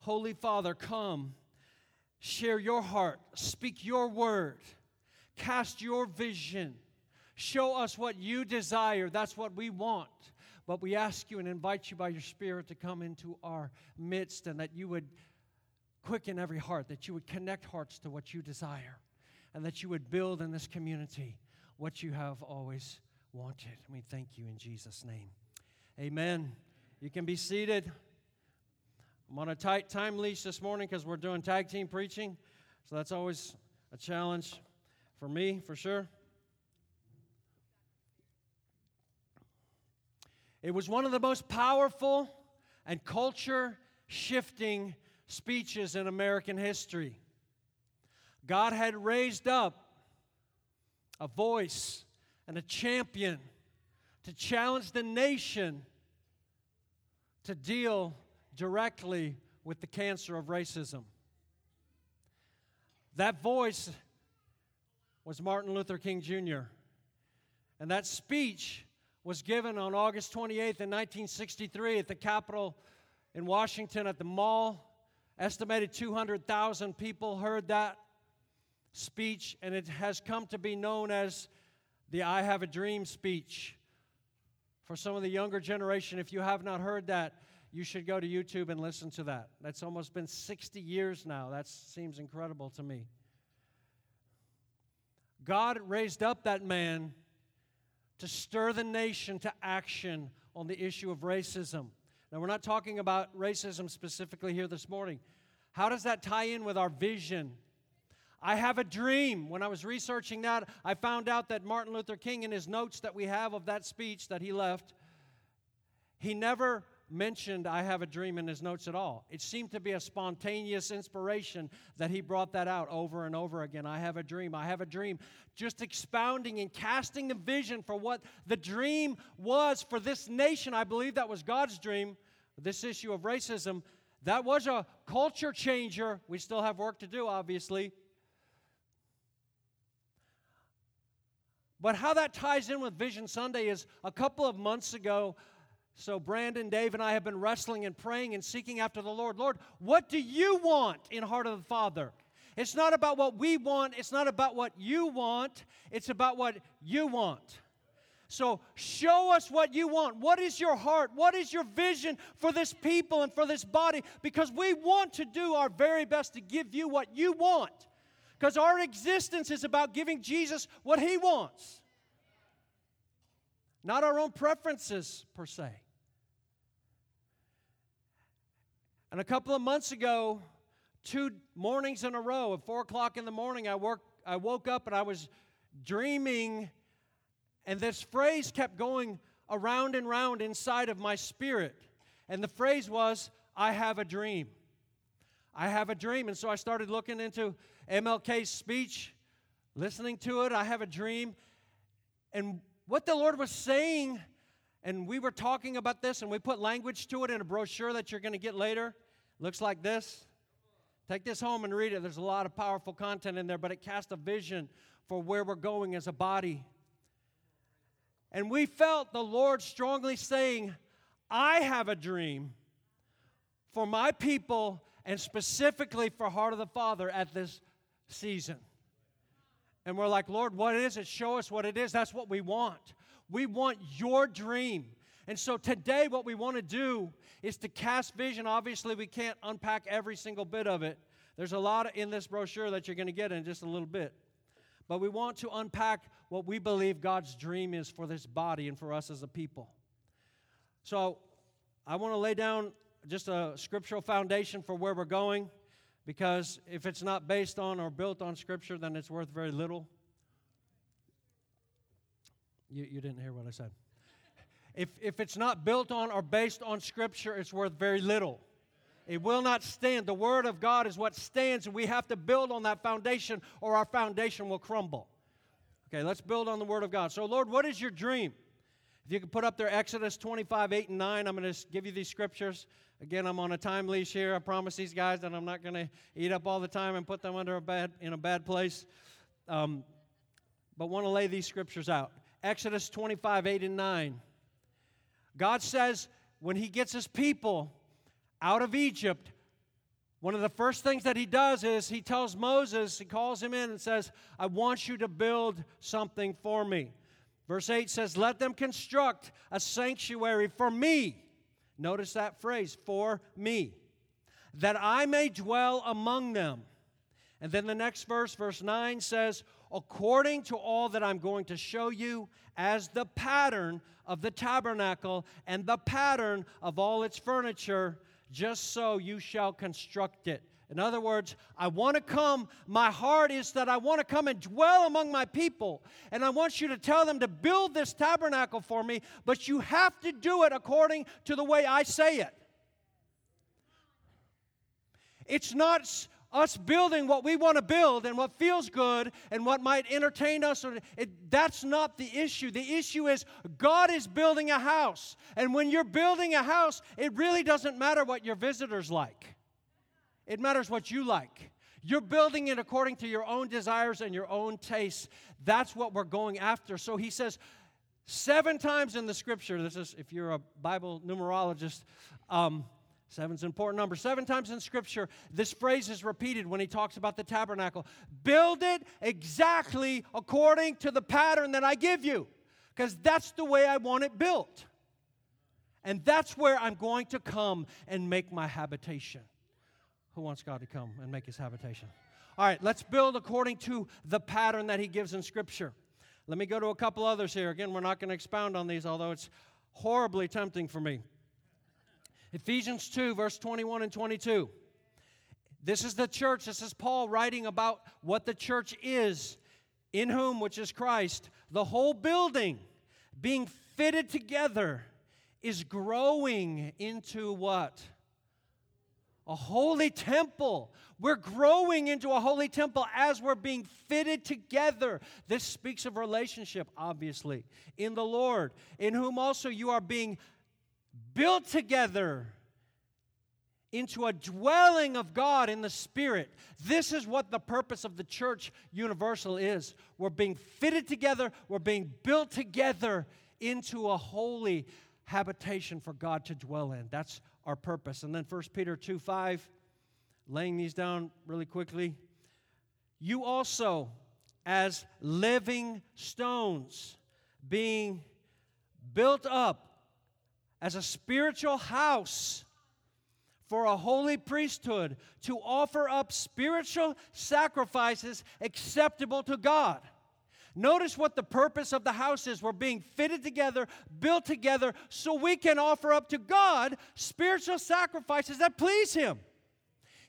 Holy Father, come, share your heart, speak your word, cast your vision, show us what you desire. That's what we want. But we ask you and invite you by your Spirit to come into our midst and that you would quicken every heart, that you would connect hearts to what you desire, and that you would build in this community what you have always wanted. We thank you in Jesus' name. Amen. You can be seated. I'm on a tight time leash this morning because we're doing tag team preaching. So that's always a challenge for me, for sure. It was one of the most powerful and culture shifting speeches in American history. God had raised up a voice and a champion to challenge the nation to deal directly with the cancer of racism. That voice was Martin Luther King Jr. And that speech was given on August 28th in 1963 at the Capitol in Washington at the mall. Estimated 200,000 people heard that speech, and it has come to be known as the I Have a Dream speech. For some of the younger generation, if you have not heard that, you should go to YouTube and listen to that. That's almost been 60 years now. That seems incredible to me. God raised up that man to stir the nation to action on the issue of racism. Now, we're not talking about racism specifically here this morning. How does that tie in with our vision? I have a dream. When I was researching that, I found out that Martin Luther King, in his notes that we have of that speech that he left, he never mentioned I have a dream in his notes at all. It seemed to be a spontaneous inspiration that he brought that out over and over again. I have a dream. I have a dream. Just expounding and casting the vision for what the dream was for this nation. I believe that was God's dream. This issue of racism, that was a culture changer. We still have work to do, obviously. But how that ties in with Vision Sunday is a couple of months ago, so, Brandon, Dave, and I have been wrestling and praying and seeking after the Lord. Lord, what do you want in Heart of the Father? It's not about what we want, it's not about what you want, it's about what you want. So, show us what you want. What is your heart? What is your vision for this people and for this body? Because we want to do our very best to give you what you want. Because our existence is about giving Jesus what he wants, not our own preferences per se. And a couple of months ago, two mornings in a row, at four o'clock in the morning, I, work, I woke up and I was dreaming, and this phrase kept going around and round inside of my spirit. And the phrase was, I have a dream. I have a dream. And so I started looking into MLK's speech, listening to it. I have a dream. And what the Lord was saying and we were talking about this, and we put language to it in a brochure that you're going to get later. Looks like this. Take this home and read it. There's a lot of powerful content in there, but it casts a vision for where we're going as a body. And we felt the Lord strongly saying, I have a dream for my people and specifically for Heart of the Father at this season. And we're like, Lord, what is it? Show us what it is. That's what we want. We want your dream. And so today, what we want to do is to cast vision. Obviously, we can't unpack every single bit of it. There's a lot in this brochure that you're going to get in just a little bit. But we want to unpack what we believe God's dream is for this body and for us as a people. So I want to lay down just a scriptural foundation for where we're going because if it's not based on or built on Scripture, then it's worth very little. You, you didn't hear what I said. If, if it's not built on or based on Scripture, it's worth very little. It will not stand. The Word of God is what stands, and we have to build on that foundation, or our foundation will crumble. Okay, let's build on the Word of God. So, Lord, what is your dream? If you could put up there Exodus 25, 8, and 9, I'm going to give you these scriptures. Again, I'm on a time leash here. I promise these guys that I'm not going to eat up all the time and put them under a bad, in a bad place. Um, but want to lay these scriptures out. Exodus 25, 8 and 9. God says when He gets His people out of Egypt, One of the first things that he does is he tells Moses, he calls him in and says, I want you to build something for me. Verse 8 says, Let them construct a sanctuary for me. Notice that phrase, for me, that I may dwell among them. And then the next verse, verse 9 says, According to all that I'm going to show you as the pattern of the tabernacle and the pattern of all its furniture, just so you shall construct it. In other words, I want to come, my heart is that I want to come and dwell among my people. And I want you to tell them to build this tabernacle for me, but you have to do it according to the way I say it. It's not us building what we want to build and what feels good and what might entertain us. It, that's not the issue. The issue is God is building a house. And when you're building a house, it really doesn't matter what your visitors like, it matters what you like. You're building it according to your own desires and your own tastes. That's what we're going after. So he says, seven times in the scripture, this is if you're a Bible numerologist, um, Seven's an important number. Seven times in Scripture, this phrase is repeated when he talks about the tabernacle. Build it exactly according to the pattern that I give you, because that's the way I want it built. And that's where I'm going to come and make my habitation. Who wants God to come and make his habitation? All right, let's build according to the pattern that he gives in Scripture. Let me go to a couple others here. Again, we're not going to expound on these, although it's horribly tempting for me. Ephesians 2, verse 21 and 22. This is the church. This is Paul writing about what the church is, in whom, which is Christ, the whole building being fitted together is growing into what? A holy temple. We're growing into a holy temple as we're being fitted together. This speaks of relationship, obviously, in the Lord, in whom also you are being built together into a dwelling of God in the Spirit. This is what the purpose of the church universal is. We're being fitted together, we're being built together into a holy habitation for God to dwell in. That's our purpose. And then 1 Peter 2 5, laying these down really quickly. You also, as living stones, being built up as a spiritual house for a holy priesthood to offer up spiritual sacrifices acceptable to God. Notice what the purpose of the house is. We're being fitted together, built together, so we can offer up to God spiritual sacrifices that please Him.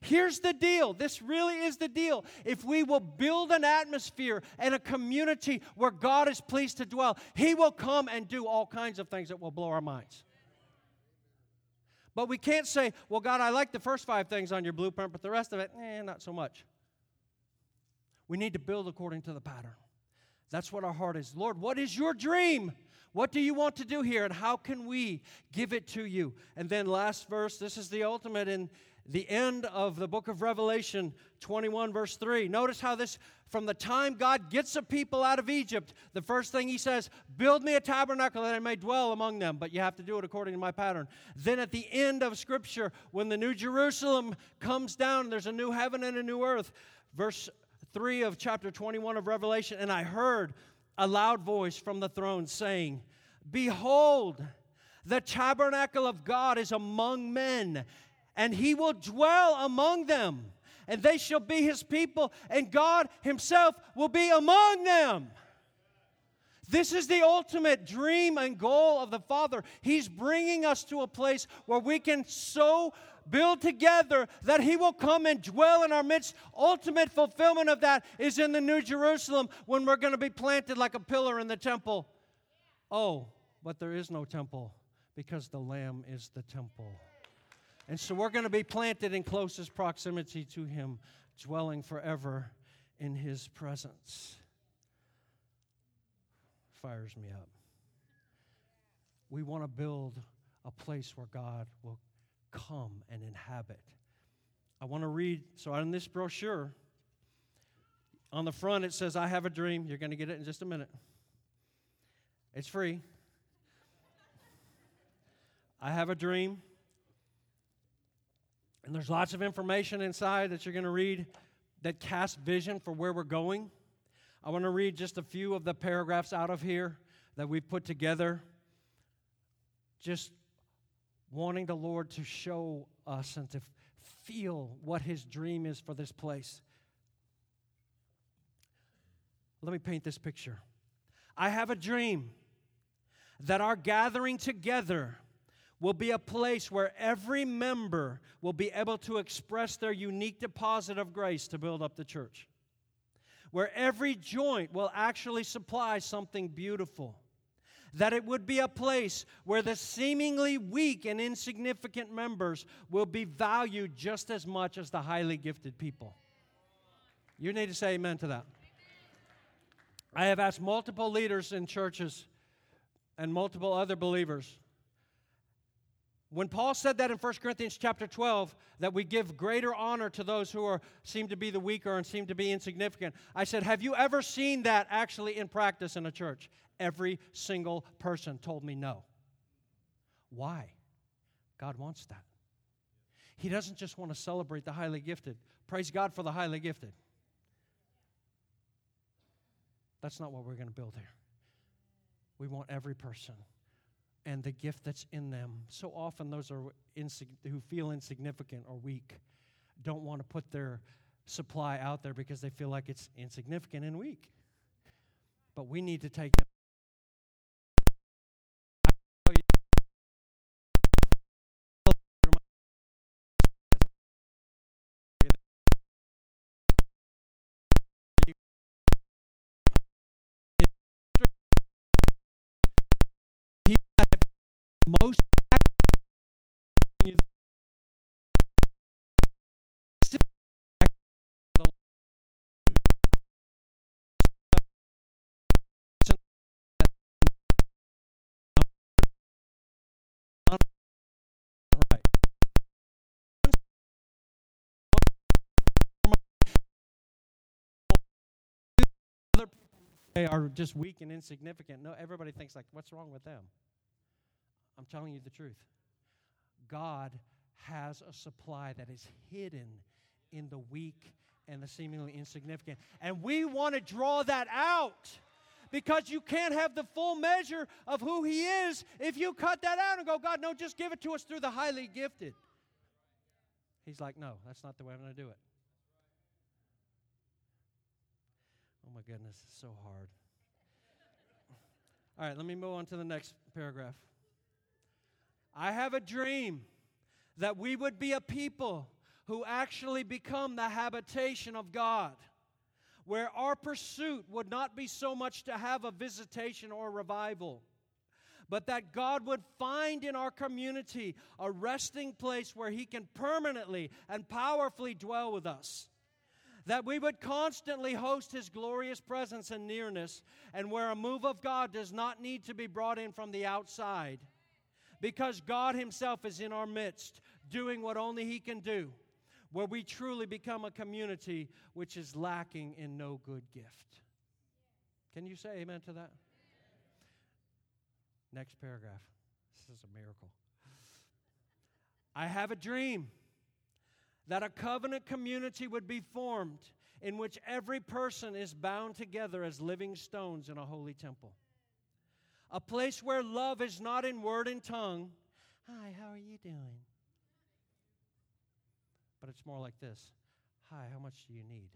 Here's the deal. This really is the deal. If we will build an atmosphere and a community where God is pleased to dwell, He will come and do all kinds of things that will blow our minds. But we can't say, well, God, I like the first five things on your blueprint, but the rest of it, eh, not so much. We need to build according to the pattern. That's what our heart is. Lord, what is your dream? What do you want to do here, and how can we give it to you? And then, last verse, this is the ultimate in the end of the book of Revelation 21, verse 3. Notice how this, from the time God gets a people out of Egypt, the first thing he says, Build me a tabernacle that I may dwell among them, but you have to do it according to my pattern. Then at the end of Scripture, when the new Jerusalem comes down, there's a new heaven and a new earth. Verse 3 of chapter 21 of Revelation, and I heard a loud voice from the throne saying, Behold, the tabernacle of God is among men and he will dwell among them, and they shall be his people, and God himself will be among them. This is the ultimate dream and goal of the Father. He's bringing us to a place where we can so build together that He will come and dwell in our midst. Ultimate fulfillment of that is in the New Jerusalem when we're going to be planted like a pillar in the temple. Oh, but there is no temple because the Lamb is the temple. And so we're going to be planted in closest proximity to Him, dwelling forever in His presence. Fires me up. We want to build a place where God will come and inhabit. I want to read, so on this brochure, on the front it says, I have a dream. You're going to get it in just a minute. It's free. I have a dream And there's lots of information inside that you're going to read that casts vision for where we're going. I want to read just a few of the paragraphs out of here that we've put together, just wanting the Lord to show us and to feel what His dream is for this place. Let me paint this picture. I have a dream that our gathering together will be a place where every member will be able to express their unique deposit of grace to build up the church. Where every joint will actually supply something beautiful. That it would be a place where the seemingly weak and insignificant members will be valued just as much as the highly gifted people. You need to say amen to that. I have asked multiple leaders in churches and multiple other believers when Paul said that in 1 Corinthians chapter 12, that we give greater honor to those who are, seem to be the weaker and seem to be insignificant, I said, Have you ever seen that actually in practice in a church? Every single person told me no. Why? God wants that. He doesn't just want to celebrate the highly gifted. Praise God for the highly gifted. That's not what we're going to build here. We want every person and the gift that's in them. So often, those are insig- who feel insignificant or weak don't want to put their supply out there because they feel like it's insignificant and weak. But we need to take them. Most they are just weak and insignificant. No, everybody thinks like, what's wrong with them? I'm telling you the truth. God has a supply that is hidden in the weak and the seemingly insignificant. And we want to draw that out because you can't have the full measure of who He is if you cut that out and go, God, no, just give it to us through the highly gifted. He's like, no, that's not the way I'm going to do it. Oh my goodness, it's so hard. All right, let me move on to the next paragraph. I have a dream that we would be a people who actually become the habitation of God, where our pursuit would not be so much to have a visitation or revival, but that God would find in our community a resting place where He can permanently and powerfully dwell with us. That we would constantly host His glorious presence and nearness, and where a move of God does not need to be brought in from the outside because God Himself is in our midst, doing what only He can do, where we truly become a community which is lacking in no good gift. Can you say amen to that? Next paragraph. This is a miracle. I have a dream that a covenant community would be formed in which every person is bound together as living stones in a holy temple a place where love is not in word and tongue. Hi, how are you doing? But it's more like this Hi, how much do you need?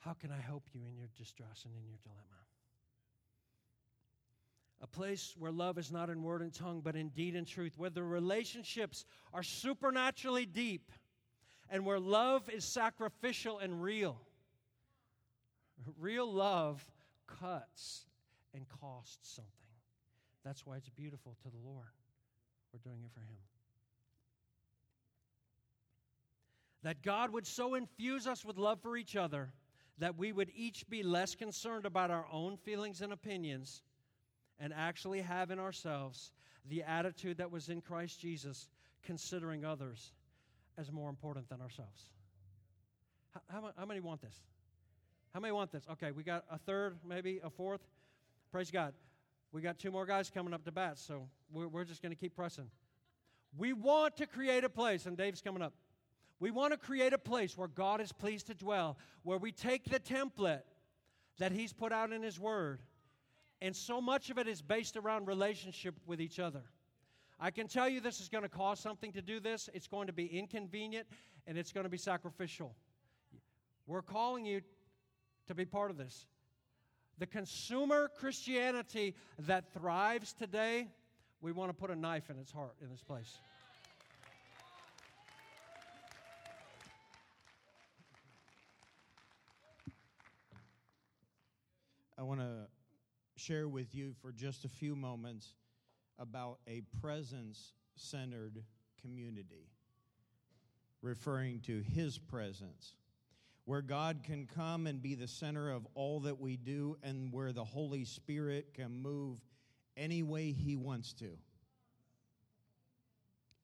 How can I help you in your distress and in your dilemma? A place where love is not in word and tongue, but in deed and truth, where the relationships are supernaturally deep and where love is sacrificial and real. Real love cuts and costs something. That's why it's beautiful to the Lord. We're doing it for Him. That God would so infuse us with love for each other that we would each be less concerned about our own feelings and opinions and actually have in ourselves the attitude that was in Christ Jesus, considering others as more important than ourselves. How, how, how, many want this? How many want this? Okay, we got a third, maybe a fourth. Praise God. We got two more guys coming up to bat, so we're, we're just going to keep pressing. We want to create a place, and Dave's coming up. We want to create a place where God is pleased to dwell, where we take the template that He's put out in His Word, and so much of it is based around relationship with each other. I can tell you this is going to cost something to do this. It's going to be inconvenient and it's going to be sacrificial. We're calling you to be part of this. The consumer Christianity that thrives today, we want to put a knife in its heart in this place. I want to share with you for just a few moments about a presence centered community, referring to His presence, where God can come and be the center of all that we do, and where the Holy Spirit can move any way He wants to.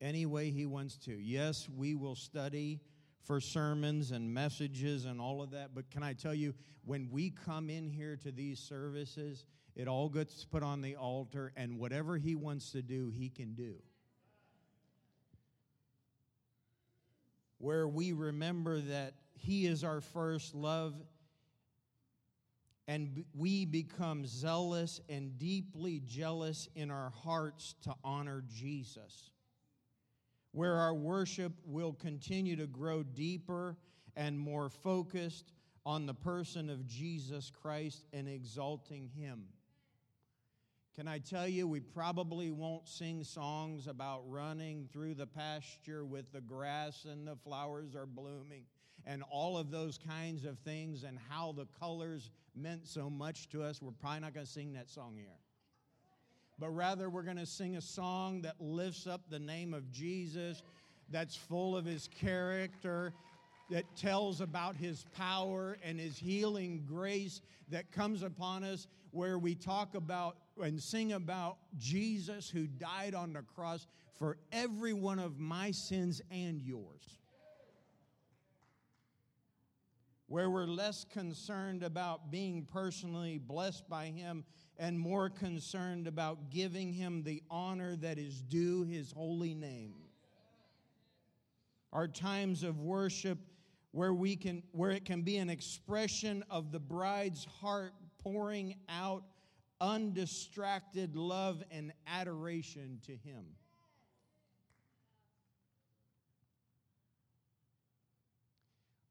Any way He wants to. Yes, we will study for sermons and messages and all of that, but can I tell you, when we come in here to these services, it all gets put on the altar, and whatever He wants to do, He can do. Where we remember that He is our first love, and we become zealous and deeply jealous in our hearts to honor Jesus. Where our worship will continue to grow deeper and more focused on the person of Jesus Christ and exalting Him. Can I tell you, we probably won't sing songs about running through the pasture with the grass and the flowers are blooming and all of those kinds of things and how the colors meant so much to us. We're probably not going to sing that song here. But rather, we're going to sing a song that lifts up the name of Jesus, that's full of his character, that tells about his power and his healing grace that comes upon us, where we talk about and sing about Jesus who died on the cross for every one of my sins and yours. Where we're less concerned about being personally blessed by Him and more concerned about giving Him the honor that is due His holy name. Our times of worship where we can where it can be an expression of the bride's heart pouring out undistracted love and adoration to him.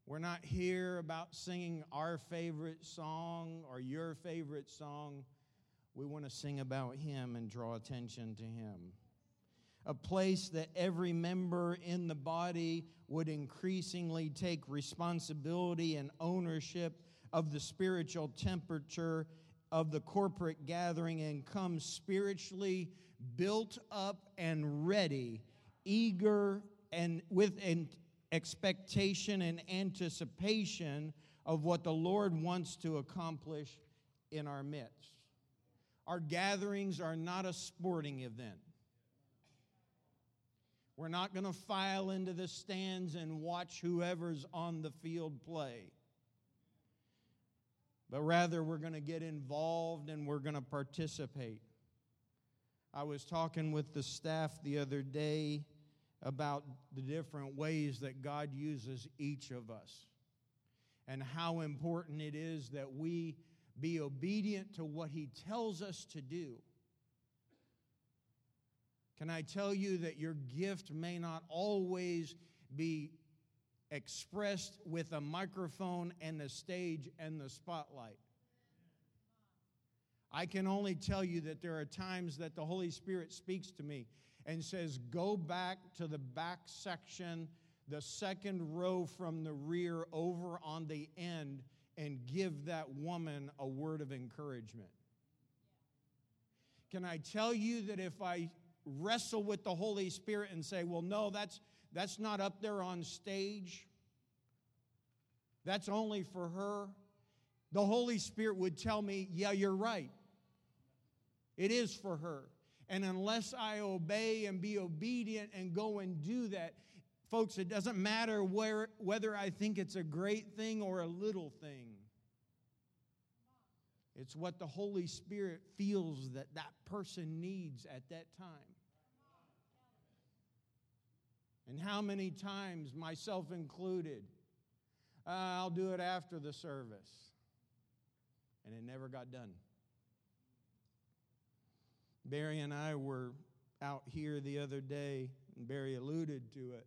We're not here about singing our favorite song or your favorite song. We want to sing about him and draw attention to him. A place that every member in the body would increasingly take responsibility and ownership of the spiritual temperature of the corporate gathering and come spiritually built up and ready, eager and with an expectation and anticipation of what the Lord wants to accomplish in our midst. Our gatherings are not a sporting event. We're not going to file into the stands and watch whoever's on the field play. But rather, we're going to get involved and we're going to participate. I was talking with the staff the other day about the different ways that God uses each of us and how important it is that we be obedient to what He tells us to do can I tell you that your gift may not always be expressed with a microphone and the stage and the spotlight? I can only tell you that there are times that the Holy Spirit speaks to me and says, Go back to the back section, the second row from the rear over on the end, and give that woman a word of encouragement. Can I tell you that if I wrestle with the Holy Spirit and say, well, no, that's, that's not up there on stage. That's only for her. The Holy Spirit would tell me, yeah, you're right. It is for her. And unless I obey and be obedient and go and do that, folks, it doesn't matter where, whether I think it's a great thing or a little thing. It's what the Holy Spirit feels that that person needs at that time. And how many times, myself included, uh, I'll do it after the service. And it never got done. Barry and I were out here the other day, and Barry alluded to it.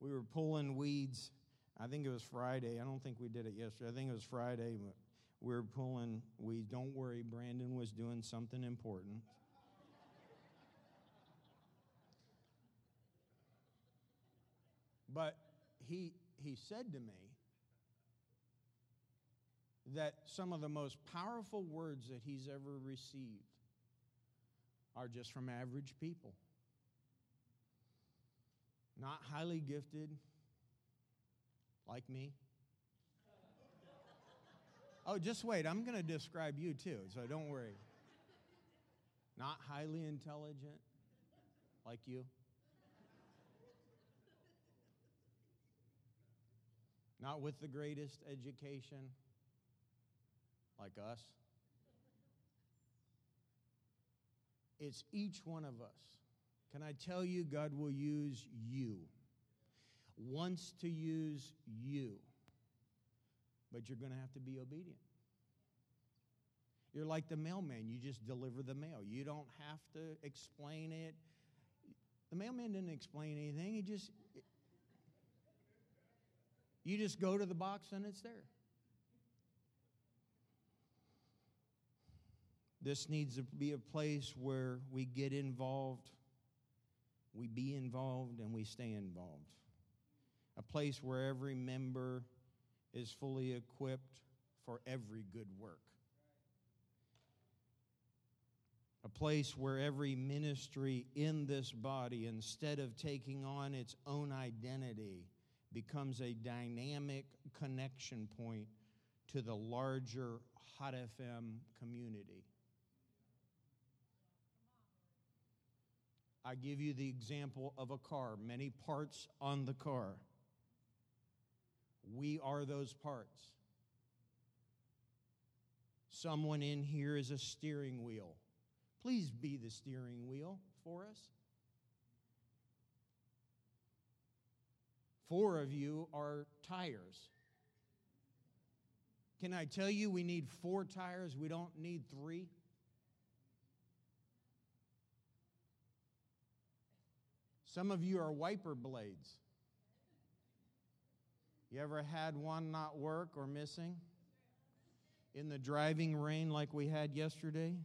We were pulling weeds. I think it was Friday. I don't think we did it yesterday. I think it was Friday. We were pulling weeds. Don't worry, Brandon was doing something important. But he, he said to me that some of the most powerful words that he's ever received are just from average people. Not highly gifted, like me. Oh, just wait, I'm going to describe you too, so don't worry. Not highly intelligent, like you. Not with the greatest education, like us. It's each one of us. Can I tell you, God will use you, wants to use you, but you're going to have to be obedient. You're like the mailman, you just deliver the mail. You don't have to explain it. The mailman didn't explain anything, he just. You just go to the box and it's there. This needs to be a place where we get involved, we be involved, and we stay involved. A place where every member is fully equipped for every good work. A place where every ministry in this body, instead of taking on its own identity, becomes a dynamic connection point to the larger Hot FM community. I give you the example of a car, many parts on the car. We are those parts. Someone in here is a steering wheel. Please be the steering wheel for us. Four of you are tires. Can I tell you we need four tires? We don't need three. Some of you are wiper blades. You ever had one not work or missing? In the driving rain like we had yesterday?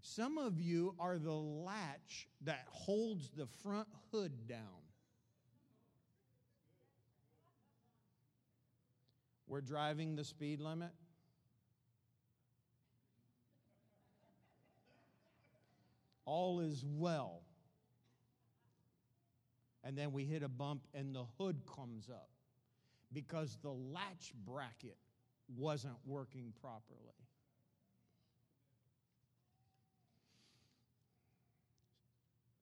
Some of you are the latch that holds the front hood down. We're driving the speed limit. All is well and then we hit a bump and the hood comes up because the latch bracket wasn't working properly.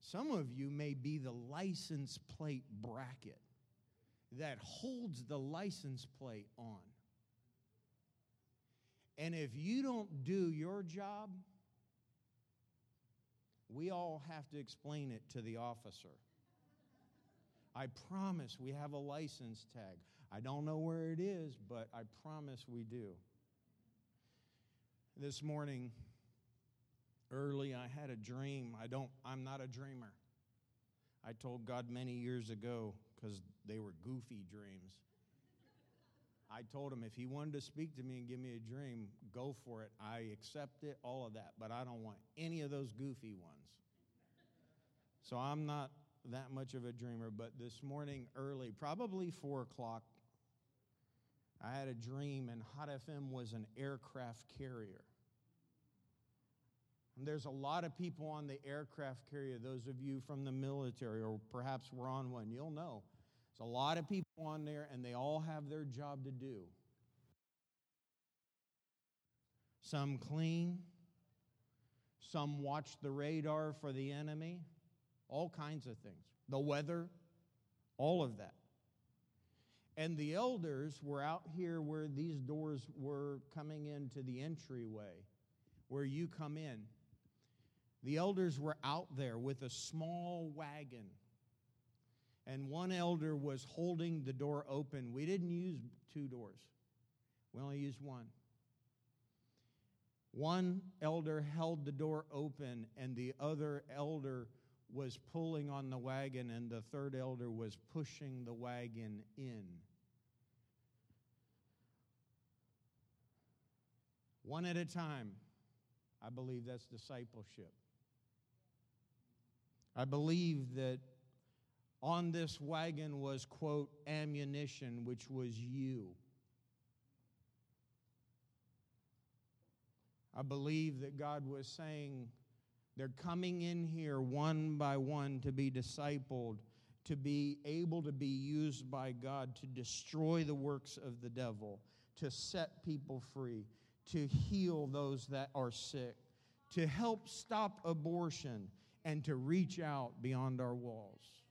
Some of you may be the license plate bracket that holds the license plate on. And if you don't do your job, we all have to explain it to the officer. I promise we have a license tag. I don't know where it is, but I promise we do. This morning, early, I had a dream. I don't, I'm not a dreamer. I told God many years ago, because they were goofy dreams. I told him if he wanted to speak to me and give me a dream, go for it. I accept it, all of that, but I don't want any of those goofy ones. So I'm not that much of a dreamer, but this morning early, probably four o'clock, I had a dream, and Hot FM was an aircraft carrier. And there's a lot of people on the aircraft carrier, those of you from the military, or perhaps we're on one, you'll know. There's a lot of people on there, and they all have their job to do. Some clean, some watch the radar for the enemy, all kinds of things. The weather, all of that. And the elders were out here where these doors were coming into the entryway, where you come in. The elders were out there with a small wagon. And one elder was holding the door open. We didn't use two doors, we only used one. One elder held the door open, and the other elder was pulling on the wagon, and the third elder was pushing the wagon in. One at a time. I believe that's discipleship. I believe that on this wagon was, quote, ammunition, which was you. I believe that God was saying, they're coming in here one by one to be discipled, to be able to be used by God to destroy the works of the devil, to set people free, to heal those that are sick, to help stop abortion, and to reach out beyond our walls.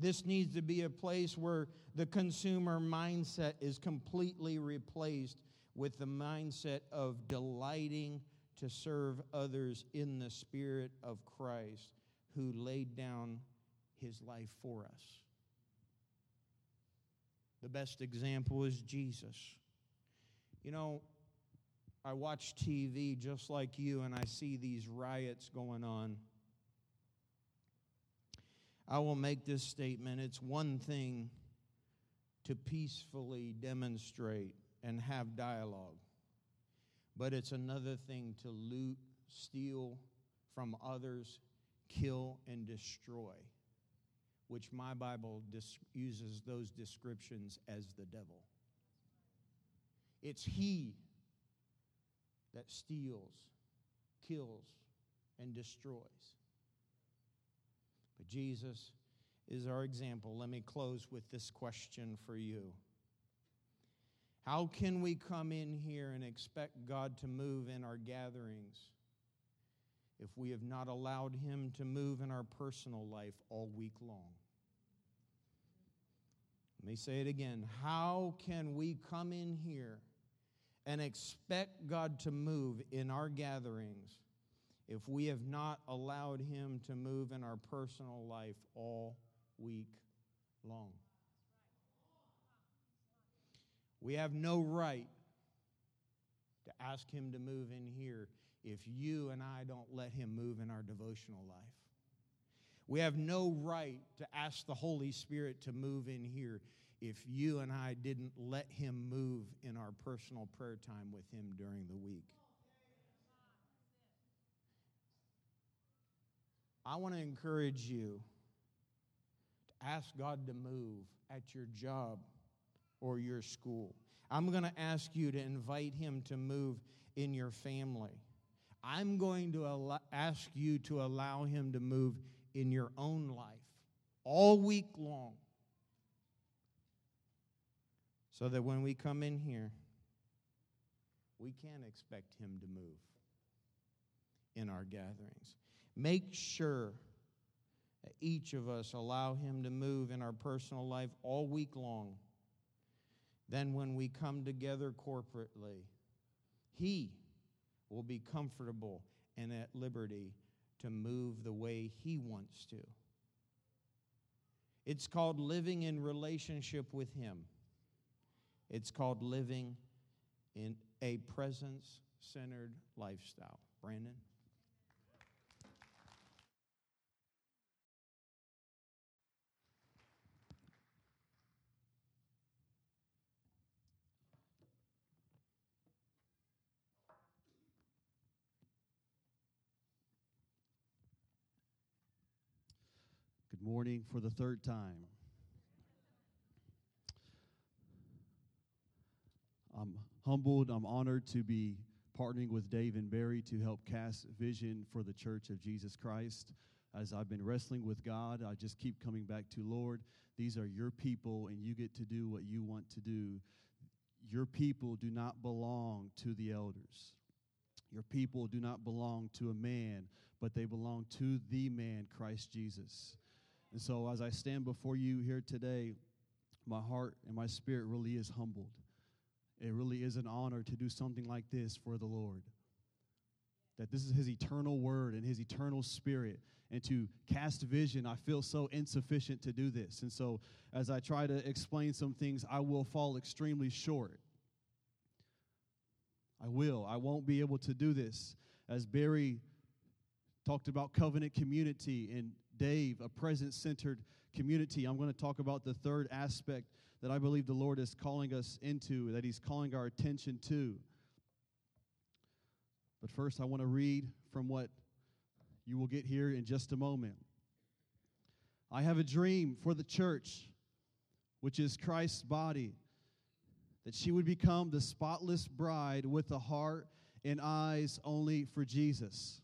This needs to be a place where the consumer mindset is completely replaced with the mindset of delighting to serve others in the Spirit of Christ who laid down his life for us. The best example is Jesus. You know, I watch TV just like you and I see these riots going on. I will make this statement. It's one thing to peacefully demonstrate and have dialogue. But it's another thing to loot, steal from others, kill, and destroy, which my Bible dis- uses those descriptions as the devil. It's he that steals, kills, and destroys. But Jesus is our example. Let me close with this question for you. How can we come in here and expect God to move in our gatherings if we have not allowed Him to move in our personal life all week long? Let me say it again. How can we come in here and expect God to move in our gatherings if we have not allowed Him to move in our personal life all week long? We have no right to ask Him to move in here if you and I don't let Him move in our devotional life. We have no right to ask the Holy Spirit to move in here if you and I didn't let Him move in our personal prayer time with Him during the week. I want to encourage you to ask God to move at your job or your school. I'm going to ask you to invite him to move in your family. I'm going to al- ask you to allow him to move in your own life all week long. So that when we come in here, we can expect him to move in our gatherings. Make sure that each of us allow him to move in our personal life all week long then when we come together corporately, He will be comfortable and at liberty to move the way He wants to. It's called living in relationship with Him. It's called living in a presence centered lifestyle. Brandon? Morning for the third time. I'm humbled, I'm honored to be partnering with Dave and Barry to help cast vision for the Church of Jesus Christ. As I've been wrestling with God, I just keep coming back to Lord, these are your people, and you get to do what you want to do. Your people do not belong to the elders. Your people do not belong to a man, but they belong to the man, Christ Jesus. And so, as I stand before you here today, my heart and my spirit really is humbled. It really is an honor to do something like this for the Lord. That this is His eternal word and His eternal spirit. And to cast vision, I feel so insufficient to do this. And so, as I try to explain some things, I will fall extremely short. I will. I won't be able to do this. As Barry talked about covenant community and Dave, a present centered community, I'm going to talk about the third aspect that I believe the Lord is calling us into, that He's calling our attention to. But first, I want to read from what you will get here in just a moment. I have a dream for the church, which is Christ's body, that she would become the spotless bride with a heart and eyes only for Jesus,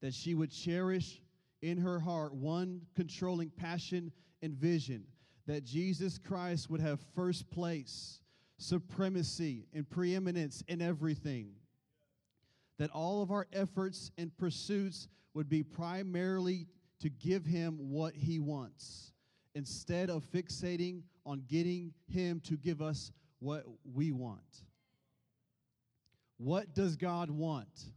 that she would cherish in her heart one controlling passion and vision that Jesus Christ would have first place, supremacy, and preeminence in everything. That all of our efforts and pursuits would be primarily to give him what he wants, instead of fixating on getting him to give us what we want. What does God want?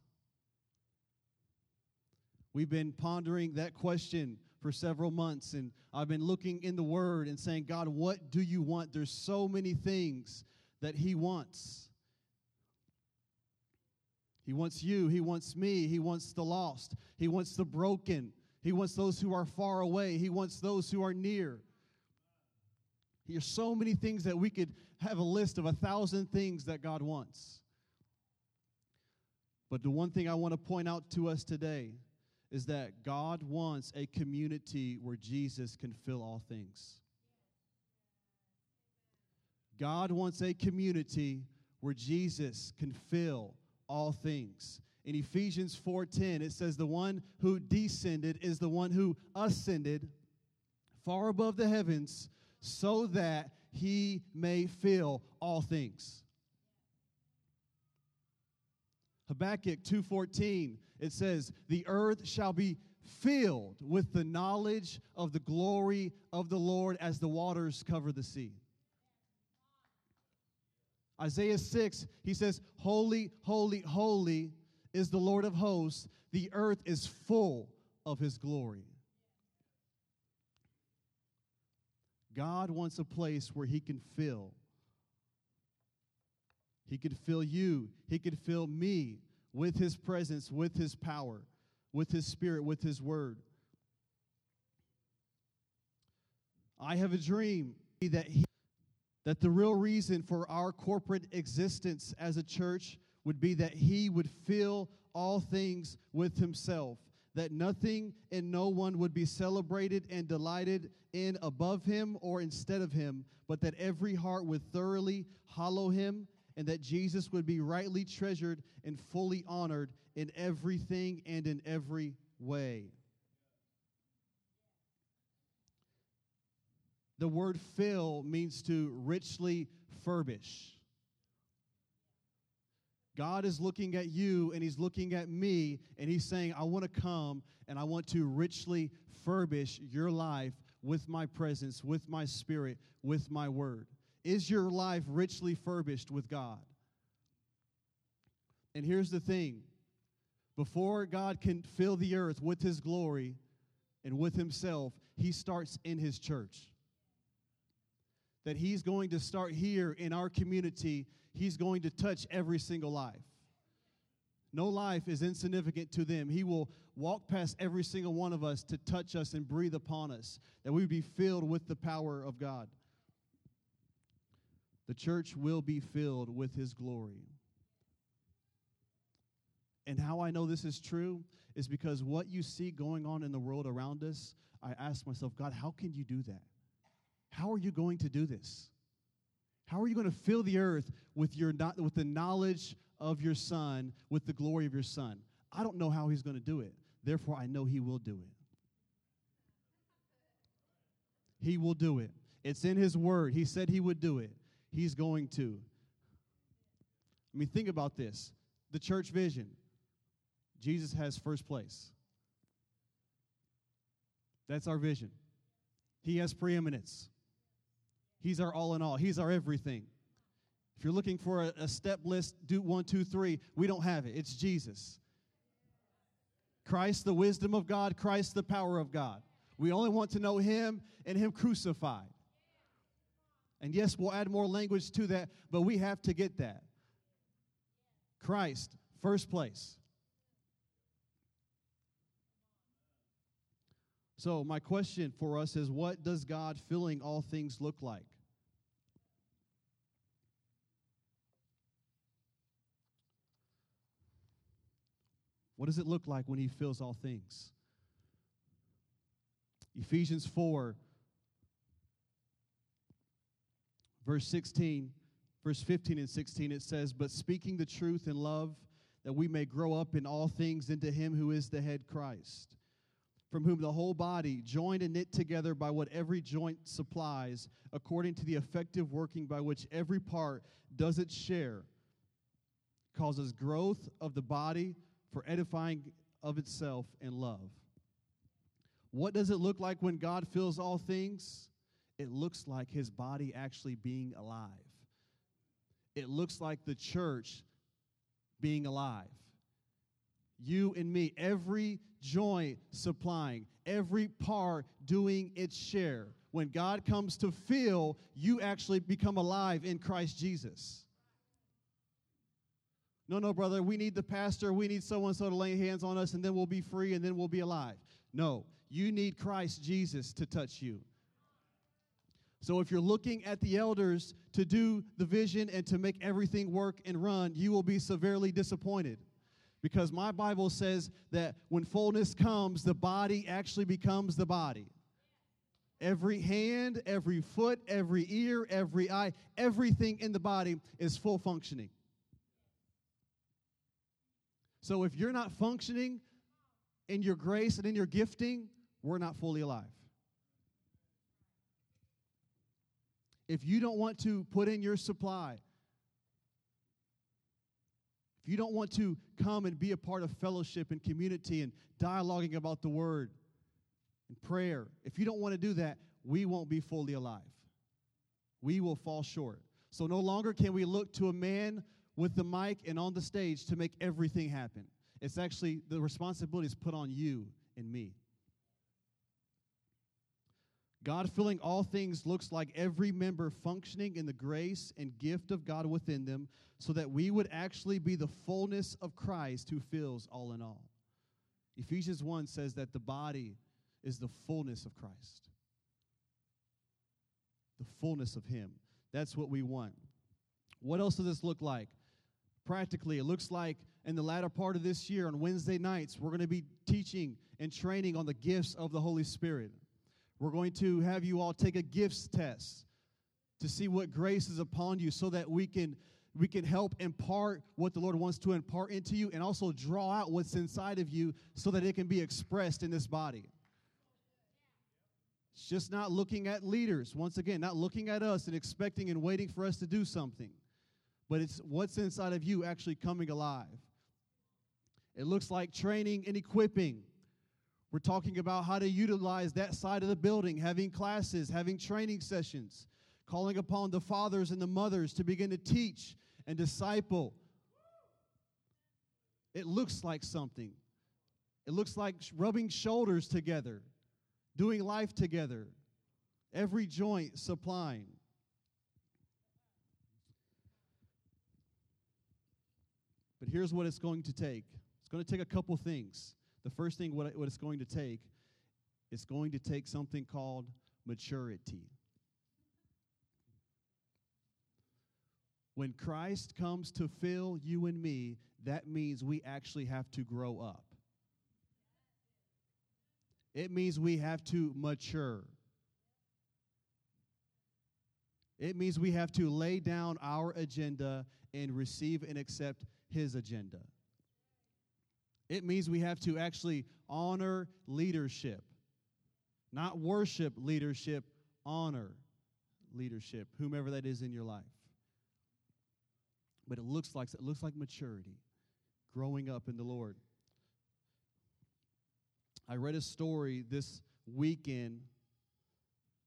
We've been pondering that question for several months, and I've been looking in the Word and saying, God, what do you want? There's so many things that He wants. He wants you, He wants me, He wants the lost, He wants the broken, He wants those who are far away, He wants those who are near. There's so many things that we could have a list of a thousand things that God wants. But the one thing I want to point out to us today is that God wants a community where Jesus can fill all things. God wants a community where Jesus can fill all things. In Ephesians 4:10 it says the one who descended is the one who ascended far above the heavens so that he may fill all things. Habakkuk 2:14 it says the earth shall be filled with the knowledge of the glory of the Lord as the waters cover the sea. Isaiah 6 he says holy holy holy is the Lord of hosts the earth is full of his glory. God wants a place where he can fill he could fill you, He could fill me with His presence, with His power, with His Spirit, with His Word. I have a dream that he, that the real reason for our corporate existence as a church would be that he would fill all things with himself that nothing and no one would be celebrated and delighted in above him or instead of him but that every heart would thoroughly hollow him and that Jesus would be rightly treasured and fully honored in everything and in every way. The word fill means to richly furbish. God is looking at you and He's looking at me and He's saying, I want to come and I want to richly furbish your life with my presence, with my spirit, with my word. Is your life richly furbished with God? And here's the thing before God can fill the earth with his glory and with himself, he starts in his church. That he's going to start here in our community, he's going to touch every single life. No life is insignificant to them. He will walk past every single one of us to touch us and breathe upon us, that we be filled with the power of God the church will be filled with his glory. And how I know this is true is because what you see going on in the world around us, I ask myself, God, how can you do that? How are you going to do this? How are you going to fill the earth with, your, with the knowledge of your Son, with the glory of your Son? I don't know how He's going to do it. Therefore, I know He will do it. He will do it. It's in His Word. He said He would do it. He's going to. I mean, think about this the church vision. Jesus has first place. That's our vision. He has preeminence. He's our all in all. He's our everything. If you're looking for a, a, step list, do one, two, three, we don't have it. It's Jesus. Christ, the wisdom of God, Christ, the power of God. We only want to know Him and Him crucified. And yes, we'll add more language to that, but we have to get that. Christ, first place. So, my question for us is what does God filling all things look like? What does it look like when He fills all things? Ephesians 4, verse 16, verse 15 and 16, it says, But speaking the truth in love, that we may grow up in all things into Him who is the head Christ from whom the whole body, joined and knit together by what every joint supplies, according to the effective working by which every part does its share, causes growth of the body for edifying of itself in love. What does it look like when God fills all things? It looks like his body actually being alive. It looks like the church being alive. You and me, every joint supplying, every part doing its share. When God comes to fill, you actually become alive in Christ Jesus. No, no, brother, we need the pastor, we need so and so to lay hands on us, and then we'll be free and then we'll be alive. No, you need Christ Jesus to touch you. So if you're looking at the elders to do the vision and to make everything work and run, you will be severely disappointed. Because my Bible says that when fullness comes, the body actually becomes the body. Every hand, every foot, every ear, every eye, everything in the body is full functioning. So if you're not functioning in your grace and in your gifting, we're not fully alive. If you don't want to put in your supply, if you don't want to come and be a part of fellowship and community and dialoguing about the word and prayer, if you don't want to do that, we won't be fully alive. We will fall short. So no longer can we look to a man with the mic and on the stage to make everything happen. It's actually the responsibility is put on you and me. God filling all things looks like every member functioning in the grace and gift of God within them so that we would actually be the fullness of Christ who fills all in all. Ephesians 1 says that the body is the fullness of Christ, the fullness of Him. That's what we want. What else does this look like? Practically, it looks like in the latter part of this year on Wednesday nights, we're going to be teaching and training on the gifts of the Holy Spirit. We're going to have you all take a gifts test to see what grace is upon you so that we can we can help impart what the Lord wants to impart into you and also draw out what's inside of you so that it can be expressed in this body. It's just not looking at leaders, once again, not looking at us and expecting and waiting for us to do something, but it's what's inside of you actually coming alive. It looks like training and equipping. We're talking about how to utilize that side of the building, having classes, having training sessions, calling upon the fathers and the mothers to begin to teach and disciple. It looks like something. It looks like rubbing shoulders together, doing life together, every joint supplying. But here's what it's going to take it's going to take a couple things. The first thing, what, it's going to take, it's going to take something called maturity. When Christ comes to fill you and me, that means we actually have to grow up. It means we have to mature. It means we have to lay down our agenda and receive and accept His agenda. It means we have to actually honor leadership, not worship leadership, honor leadership, whomever that is in your life. But it looks like it looks like maturity, growing up in the Lord. I read a story this weekend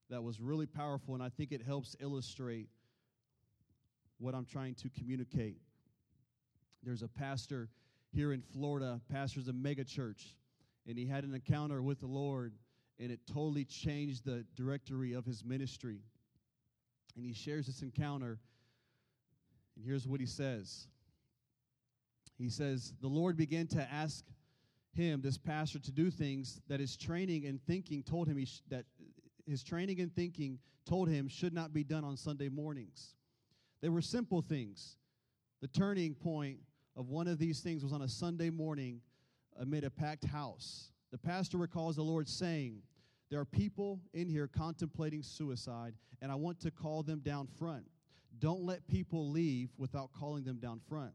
that was really powerful, and I think it helps illustrate what I'm trying to communicate. There's a pastor here in Florida, pastors a mega church, and he had an encounter with the Lord, and it totally changed the directory of his ministry. And he shares this encounter, and here's what he says. He says, The Lord began to ask him, this pastor, to do things that his training and thinking told him he sh- that his training and thinking told him should not be done on Sunday mornings. They were simple things. The turning point of one of these things was on a Sunday morning amid a packed house. The pastor recalls the Lord saying, There are people in here contemplating suicide, and I want to call them down front. Don't let people leave without calling them down front.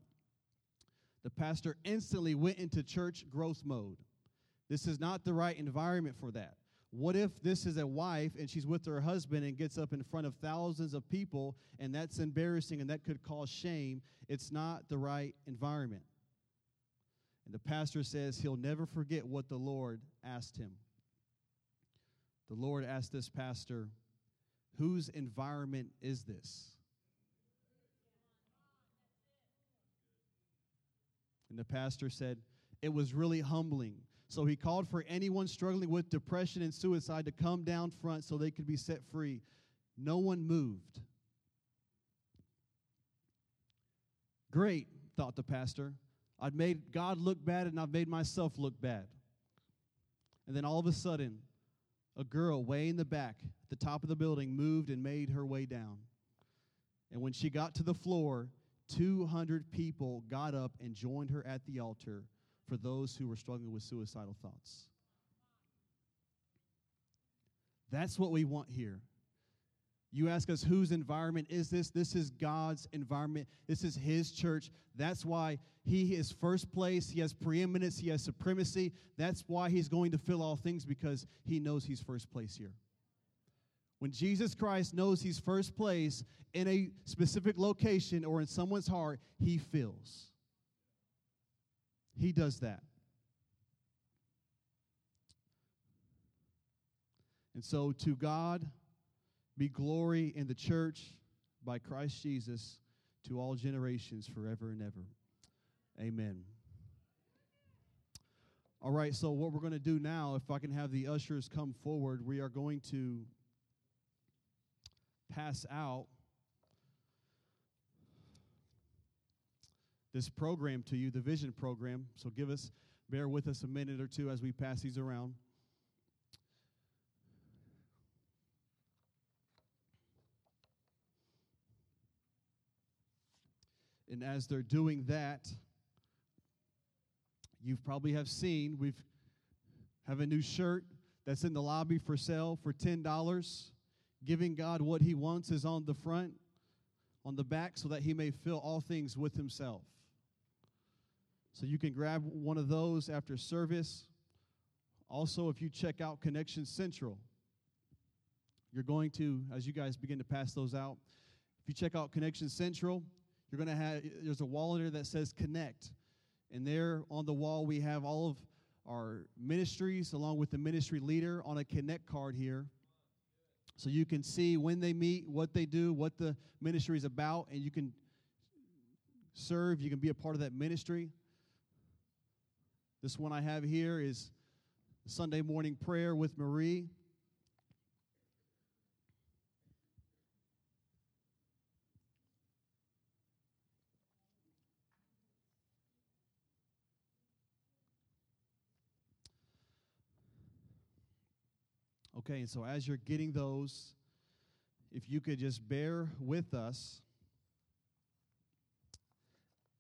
The pastor instantly went into church growth mode. This is not the right environment for that. What if this is a wife and she's with her husband and gets up in front of thousands of people and that's embarrassing and that could cause shame? It's not the right environment. And the pastor says he'll never forget what the Lord asked him. The Lord asked this pastor, Whose environment is this? And the pastor said, It was really humbling so he called for anyone struggling with depression and suicide to come down front so they could be set free. No one moved. Great, thought the pastor. I'd made God look bad and I've made myself look bad. And then all of a sudden, a girl way in the back at the top of the building moved and made her way down. And when she got to the floor, 200 people got up and joined her at the altar for those who were struggling with suicidal thoughts. That's what we want here. You ask us, whose environment is this? This is God's environment. This is His church. That's why He is first place. He has preeminence. He has supremacy. That's why He's going to fill all things because He knows He's first place here. When Jesus Christ knows He's first place in a specific location or in someone's heart, He fills. He does that. And so, to God be glory in the church by Christ Jesus to all generations forever and ever. Amen. All right, so what we're going to do now, if I can have the ushers come forward, we are going to pass out this program to you, the vision program. So give us, bear with us a minute or two as we pass these around. And as they're doing that, you probably have seen we've have a new shirt that's in the lobby for sale for $10. Giving God what he wants is on the front, on the back, so that he may fill all things with himself. So you can grab one of those after service. Also, if you check out Connection Central, you're going to, as you guys begin to pass those out, if you check out Connection Central, you're going to have, there's a wall there that says Connect. And there on the wall, we have all of our ministries along with the ministry leader on a Connect card here. So you can see when they meet, what they do, what the ministry is about, and you can serve, you can be a part of that ministry. This one I have here is Sunday morning prayer with Marie. Okay, and so as you're getting those, if you could just bear with us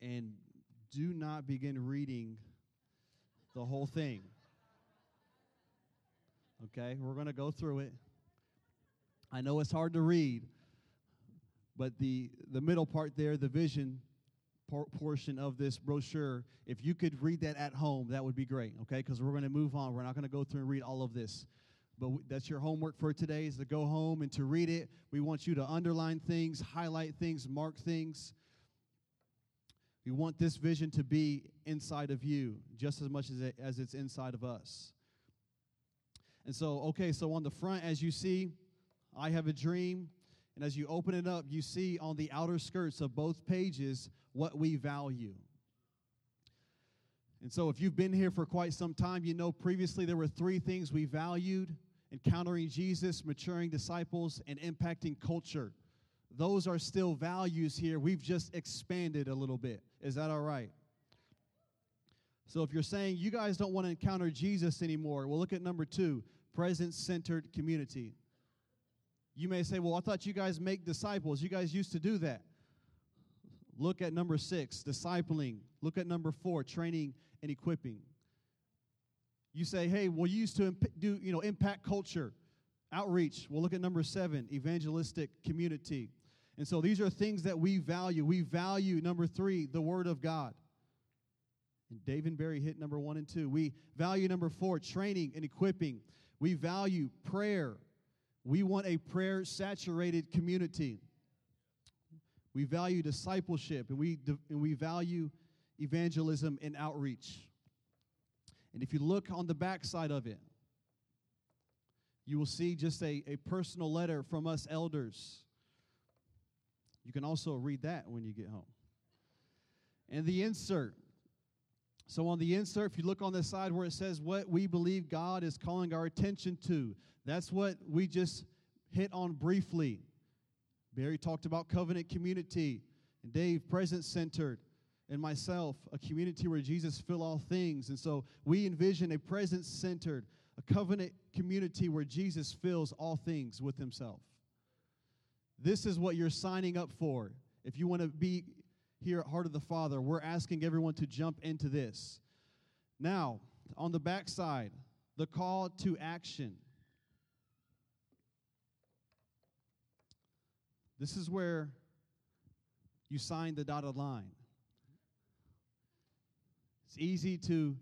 and do not begin reading the whole thing. Okay, we're going to go through it. I know it's hard to read, but the the middle part there, the vision por- portion of this brochure, if you could read that at home, that would be great. Okay, because we're going to move on. We're not going to go through and read all of this. But w- that's your homework for today is to go home and to read it. We want you to underline things, highlight things, mark things. We want this vision to be inside of you just as much as, it, as it's inside of us. And so, okay, so on the front, as you see, I have a dream. And as you open it up, you see on the outer skirts of both pages what we value. And so, if you've been here for quite some time, you know previously there were three things we valued encountering Jesus, maturing disciples, and impacting culture. Those are still values here. We've just expanded a little bit. Is that all right? So, if you're saying you guys don't want to encounter Jesus anymore, well, look at number two presence centered community. You may say, Well, I thought you guys make disciples. You guys used to do that. Look at number six, discipling. Look at number four, training and equipping. You say, Hey, well, you used to imp- do, you know, impact culture, outreach. Well, look at number seven, evangelistic community. And so these are things that we value. We value, number three, the Word of God. And Dave and Barry hit number one and two. We value number four, training and equipping. We value prayer. We want a prayer saturated community. We value discipleship and we, and we value evangelism and outreach. And if you look on the backside of it, you will see just a, a personal letter from us elders. You can also read that when you get home. And the insert. So, on the insert, if you look on the side where it says what we believe God is calling our attention to, that's what we just hit on briefly. Barry talked about covenant community, and Dave, presence centered, and myself, a community where Jesus fill all things. And so we envision a presence centered, a covenant community where Jesus fills all things with himself. This is what you're signing up for. If you want to be here at Heart of the Father, we're asking everyone to jump into this. Now, on the backside, the call to action. This is where you sign the dotted line. It's easy to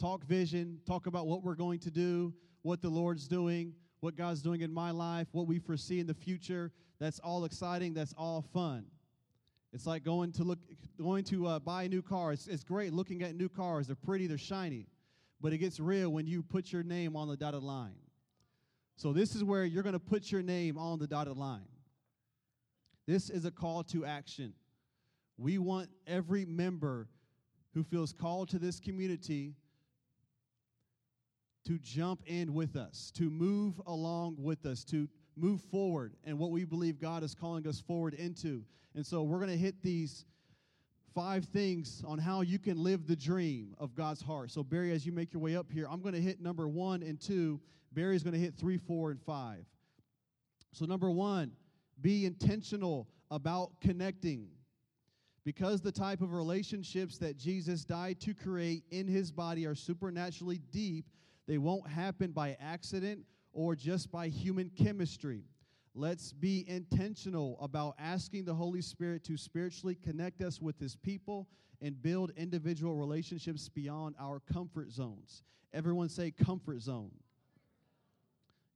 talk vision, talk about what we're going to do, what the Lord's doing, what God's doing in my life, what we foresee in the future. That's all exciting. That's all fun. It's like going to look, going to uh, buy a new car. It's, it's great looking at new cars. They're pretty. They're shiny, but it gets real when you put your name on the dotted line. So this is where you're going to put your name on the dotted line. This is a call to action. We want every member who feels called to this community to jump in with us, to move along with us, to move forward and what we believe God is calling us forward into. And so we're going to hit these five things on how you can live the dream of God's heart. So, Barry, as you make your way up here, I'm going to hit number one and two. Barry's going to hit three, four, and five. So, number one, be intentional about connecting. Because the type of relationships that Jesus died to create in his body are supernaturally deep, they won't happen by accident or just by human chemistry. Let's be intentional about asking the Holy Spirit to spiritually connect us with his people and build individual relationships beyond our comfort zones. Everyone say comfort zone.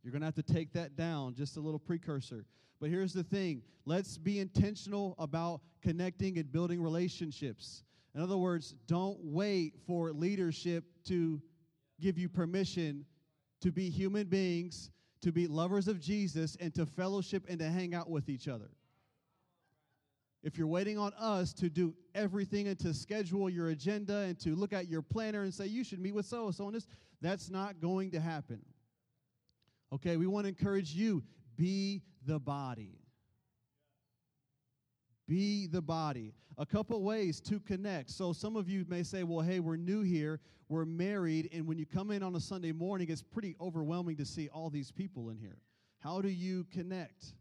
You're going to have to take that down, just a little precursor. But here's the thing let's be intentional about connecting and building relationships. In other words, don't wait for leadership to give you permission to be human beings, to be lovers of Jesus, and to fellowship and to hang out with each other. If you're waiting on us to do everything and to schedule your agenda and to look at your planner and say you should meet with so and so on this, that's not going to happen. Okay, we want to encourage you be the body. Be the body. A couple ways to connect. So, some of you may say, well, hey, we're new here, we're married, and when you come in on a Sunday morning, it's pretty overwhelming to see all these people in here. How do you connect?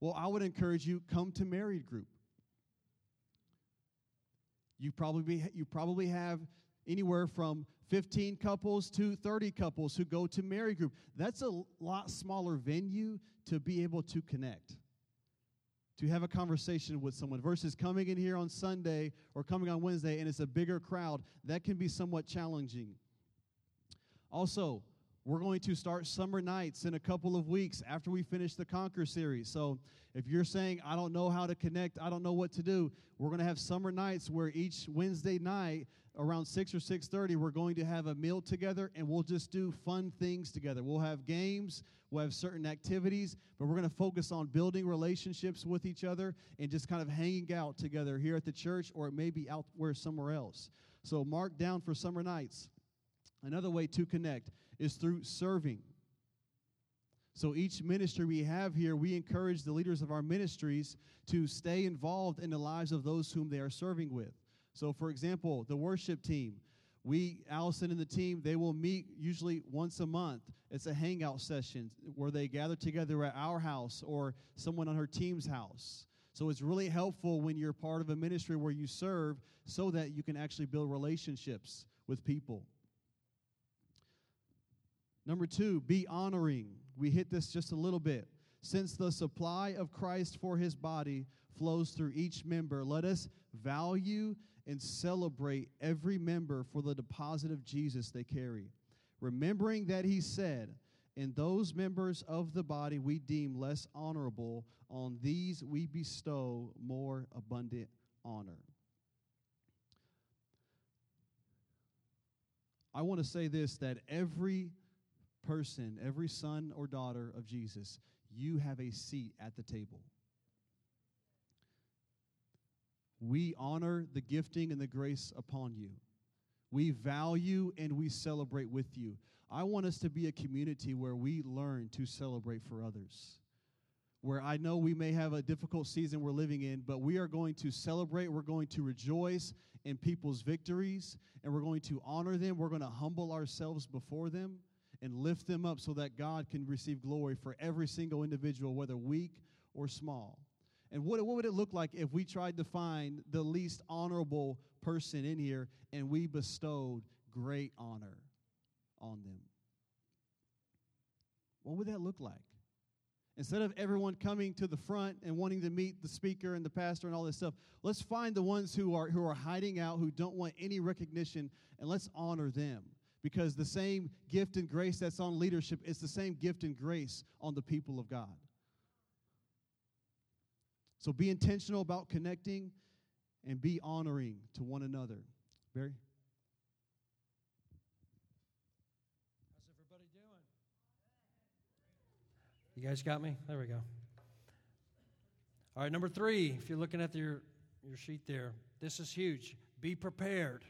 Well, I would encourage you come to married group. You probably you probably have anywhere from 15 couples to 30 couples who go to married group. That's a lot smaller venue to be able to connect, to have a conversation with someone versus coming in here on Sunday or coming on Wednesday and it's a bigger crowd. That can be somewhat challenging. Also, we're going to start summer nights in a couple of weeks after we finish the Conquer series. So, if you're saying, I don't know how to connect, I don't know what to do, we're going to have summer nights where each Wednesday night around 6 or 6.30 we're going to have a meal together and we'll just do fun things together. We'll have games we'll have certain activities but we're going to focus on building relationships with each other and just kind of hanging out together here at the church or it may be out where somewhere else. So mark down for summer nights. Another way to connect is through serving. So each ministry we have here, we encourage the leaders of our ministries to stay involved in the lives of those whom they are serving with. So, for example, the worship team, we, Allison and the team, they will meet usually once a month. It's a hangout session where they gather together at our house or someone on her team's house. So it's really helpful when you're part of a ministry where you serve so that you can actually build relationships with people. Number two, be honoring. We hit this just a little bit. Since the supply of Christ for his body flows through each member, let us value and celebrate every member for the deposit of Jesus they carry. Remembering that he said, In those members of the body we deem less honorable, on these we bestow more abundant honor. I want to say this that every person, every son or daughter of Jesus, you have a seat at the table. We honor the gifting and the grace upon you. We value and we celebrate with you. I want us to be a community where we learn to celebrate for others. Where I know we may have a difficult season we're living in, but we are going to celebrate, we're going to rejoice in people's victories, and we're going to honor them. We're going to humble ourselves before them and lift them up so that God can receive glory for every single individual, whether weak or small. And what, what would it look like if we tried to find the least honorable person in here and we bestowed great honor on them? What would that look like? Instead of everyone coming to the front and wanting to meet the speaker and the pastor and all this stuff, let's find the ones who are, who are hiding out, who don't want any recognition, and let's honor them because the same gift and grace that's on leadership is the same gift and grace on the people of God. So be intentional about connecting and be honoring to one another. Barry? How's everybody doing? You guys got me? There we go. All right, number three, if you're looking at your, your sheet there, this is huge. Be prepared.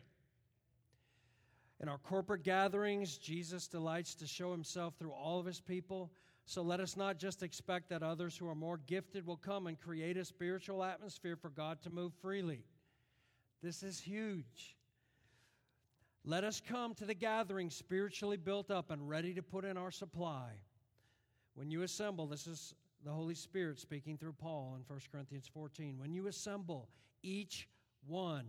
In our corporate gatherings, Jesus delights to show himself through all of his people. So let us not just expect that others who are more gifted will come and create a spiritual atmosphere for God to move freely. This is huge. Let us come to the gathering spiritually built up and ready to put in our supply. When you assemble, this is the Holy Spirit speaking through Paul in 1 Corinthians 14. When you assemble, each one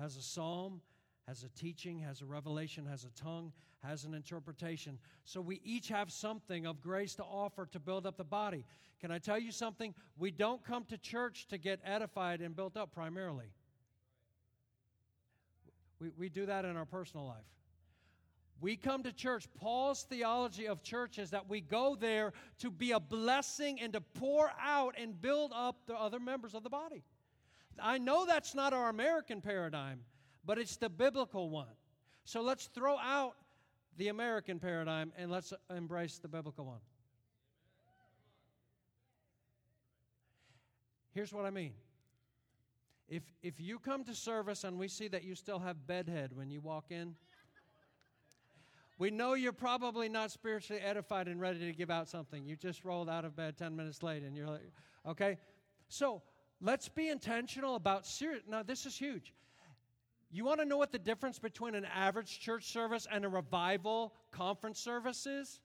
has a psalm, has a teaching, has a revelation, has a tongue, has an interpretation. So we each have something of grace to offer to build up the body. Can I tell you something? We don't come to church to get edified and built up primarily. We, we do that in our personal life. We come to church. Paul's theology of church is that we go there to be a blessing and to pour out and build up the other members of the body. I know that's not our American paradigm but it's the biblical one. So let's throw out the American paradigm and let's embrace the biblical one. Here's what I mean. If, if you come to service and we see that you still have bedhead when you walk in, we know you're probably not spiritually edified and ready to give out something. You just rolled out of bed 10 minutes late and you're like, okay? So let's be intentional about serious. Now, this is huge. You want to know what the difference between an average church service and a revival conference service is?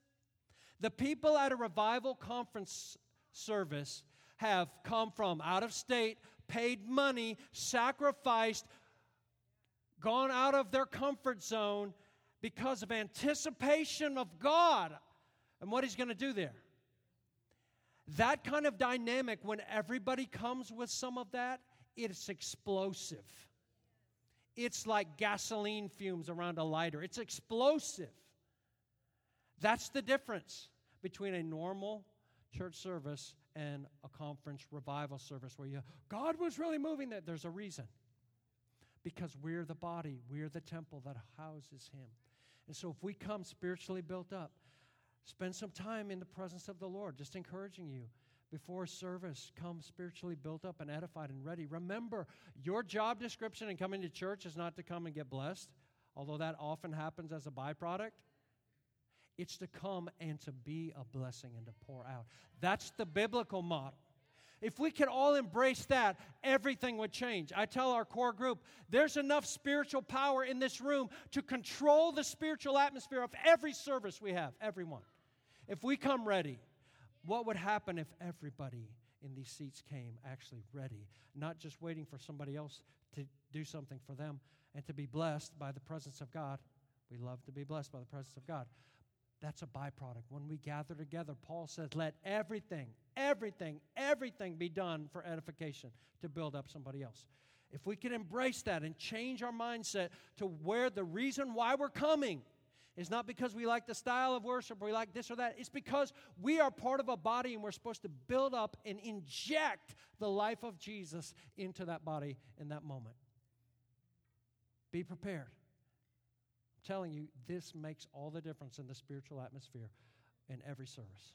The people at a revival conference service have come from out of state, paid money, sacrificed, gone out of their comfort zone because of anticipation of God and what He's going to do there. That kind of dynamic, when everybody comes with some of that, it's explosive. It's like gasoline fumes around a lighter, it's explosive. That's the difference between a normal church service and a conference revival service where you God was really moving that there's a reason. because we're the body, we're the temple that houses Him. And so if we come spiritually built up, spend some time in the presence of the Lord, just encouraging you before service, come spiritually built up and edified and ready. Remember, your job description in coming to church is not to come and get blessed, although that often happens as a byproduct. It's to come and to be a blessing and to pour out. That's the biblical model. If we could all embrace that, everything would change. I tell our core group there's enough spiritual power in this room to control the spiritual atmosphere of every service we have, everyone. If we come ready, what would happen if everybody in these seats came actually ready, not just waiting for somebody else to do something for them and to be blessed by the presence of God? We love to be blessed by the presence of God. That's a byproduct. When we gather together, Paul says, let everything, everything, everything be done for edification to build up somebody else. If we can embrace that and change our mindset to where the reason why we're coming is not because we like the style of worship or we like this or that. It's because we are part of a body and we're supposed to build up and inject the life of Jesus into that body in that moment. Be prepared I'm telling you, this makes all the difference in the spiritual atmosphere in every service.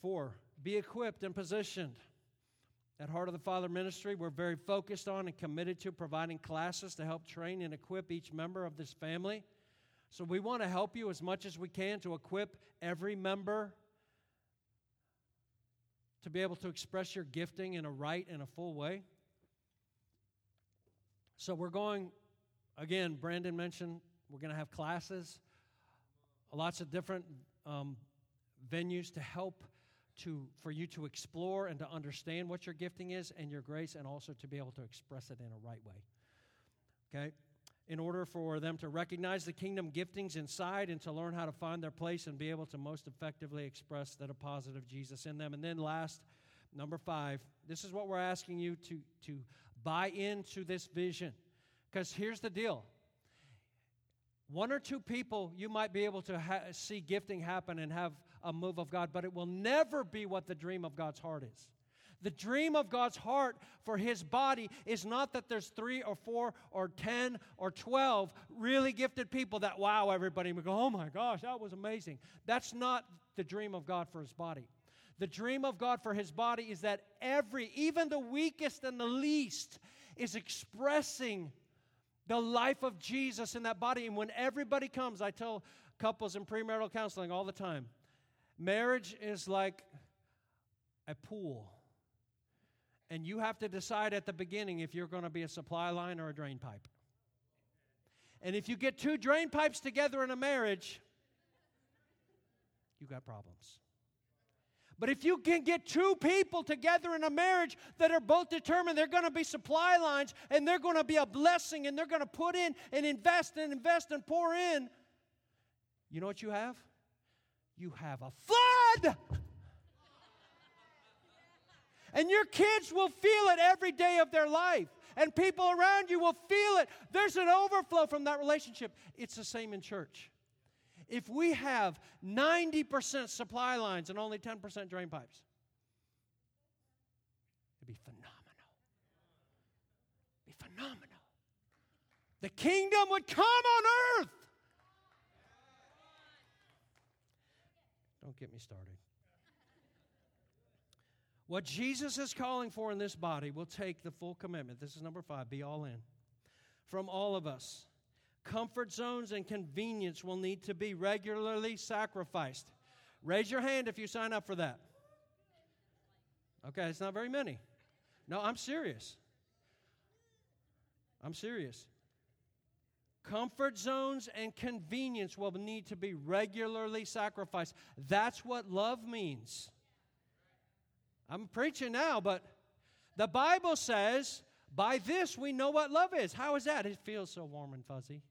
Four, be equipped and positioned. At Heart of the Father Ministry, we're very focused on and committed to providing classes to help train and equip each member of this family. So we want to help you as much as we can to equip every member to be able to express your gifting in a right and a full way. So we're going Again, Brandon mentioned we're going to have classes, lots of different um, venues to help to for you to explore and to understand what your gifting is and your grace, and also to be able to express it in a right way. Okay. In order for them to recognize the kingdom giftings inside and to learn how to find their place and be able to most effectively express the deposit of Jesus in them. And then, last, number five, this is what we're asking you to, to buy into this vision. Because here's the deal one or two people you might be able to ha- see gifting happen and have a move of God, but it will never be what the dream of God's heart is. The dream of God's heart for his body is not that there's three or four or 10 or 12 really gifted people that wow everybody and we go, oh my gosh, that was amazing. That's not the dream of God for his body. The dream of God for his body is that every, even the weakest and the least, is expressing the life of Jesus in that body. And when everybody comes, I tell couples in premarital counseling all the time marriage is like a pool. And you have to decide at the beginning if you're going to be a supply line or a drain pipe. And if you get two drain pipes together in a marriage, you got problems. But if you can get two people together in a marriage that are both determined they're going to be supply lines and they're going to be a blessing and they're going to put in and invest and invest and pour in, you know what you have? You have a flood. And your kids will feel it every day of their life. And people around you will feel it. There's an overflow from that relationship. It's the same in church. If we have 90% supply lines and only 10% drain pipes, it'd be phenomenal. It'd be phenomenal. The kingdom would come on earth. Don't get me started. What Jesus is calling for in this body will take the full commitment. This is number five be all in. From all of us. Comfort zones and convenience will need to be regularly sacrificed. Raise your hand if you sign up for that. Okay, it's not very many. No, I'm serious. I'm serious. Comfort zones and convenience will need to be regularly sacrificed. That's what love means. I'm preaching now, but the Bible says, by this we know what love is. How is that? It feels so warm and fuzzy.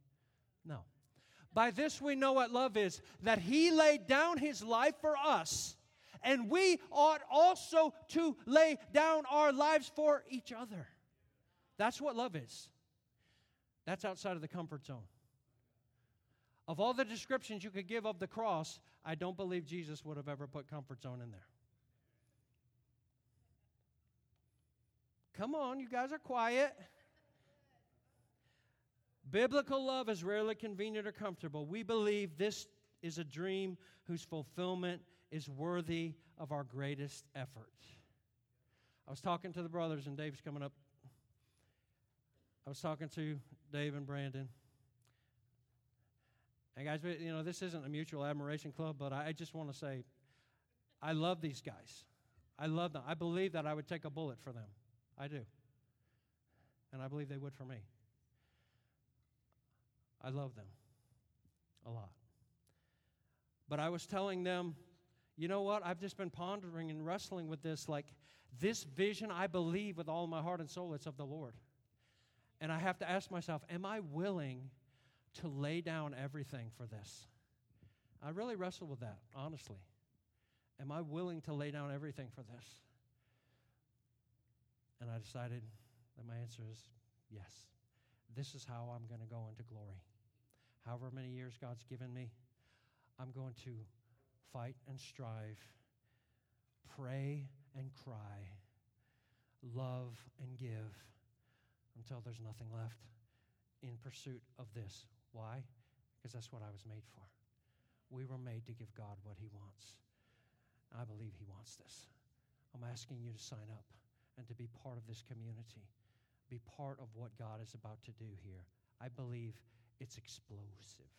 No. By this we know what love is that he laid down his life for us, and we ought also to lay down our lives for each other. That's what love is. That's outside of the comfort zone. Of all the descriptions you could give of the cross, I don't believe Jesus would have ever put comfort zone in there. Come on, you guys are quiet. Biblical love is rarely convenient or comfortable. We believe this is a dream whose fulfillment is worthy of our greatest effort. I was talking to the brothers, and Dave's coming up. I was talking to Dave and Brandon. And guys, you know, this isn't a mutual admiration club, but I just want to say I love these guys. I love them. I believe that I would take a bullet for them. I do. And I believe they would for me. I love them a lot. But I was telling them, you know what? I've just been pondering and wrestling with this. Like, this vision, I believe with all my heart and soul, it's of the Lord. And I have to ask myself, am I willing to lay down everything for this? I really wrestle with that, honestly. Am I willing to lay down everything for this? And I decided that my answer is yes. This is how I'm going to go into glory. However many years God's given me, I'm going to fight and strive, pray and cry, love and give until there's nothing left in pursuit of this. Why? Because that's what I was made for. We were made to give God what He wants. I believe He wants this. I'm asking you to sign up and to be part of this community, be part of what God is about to do here. I believe it's explosive.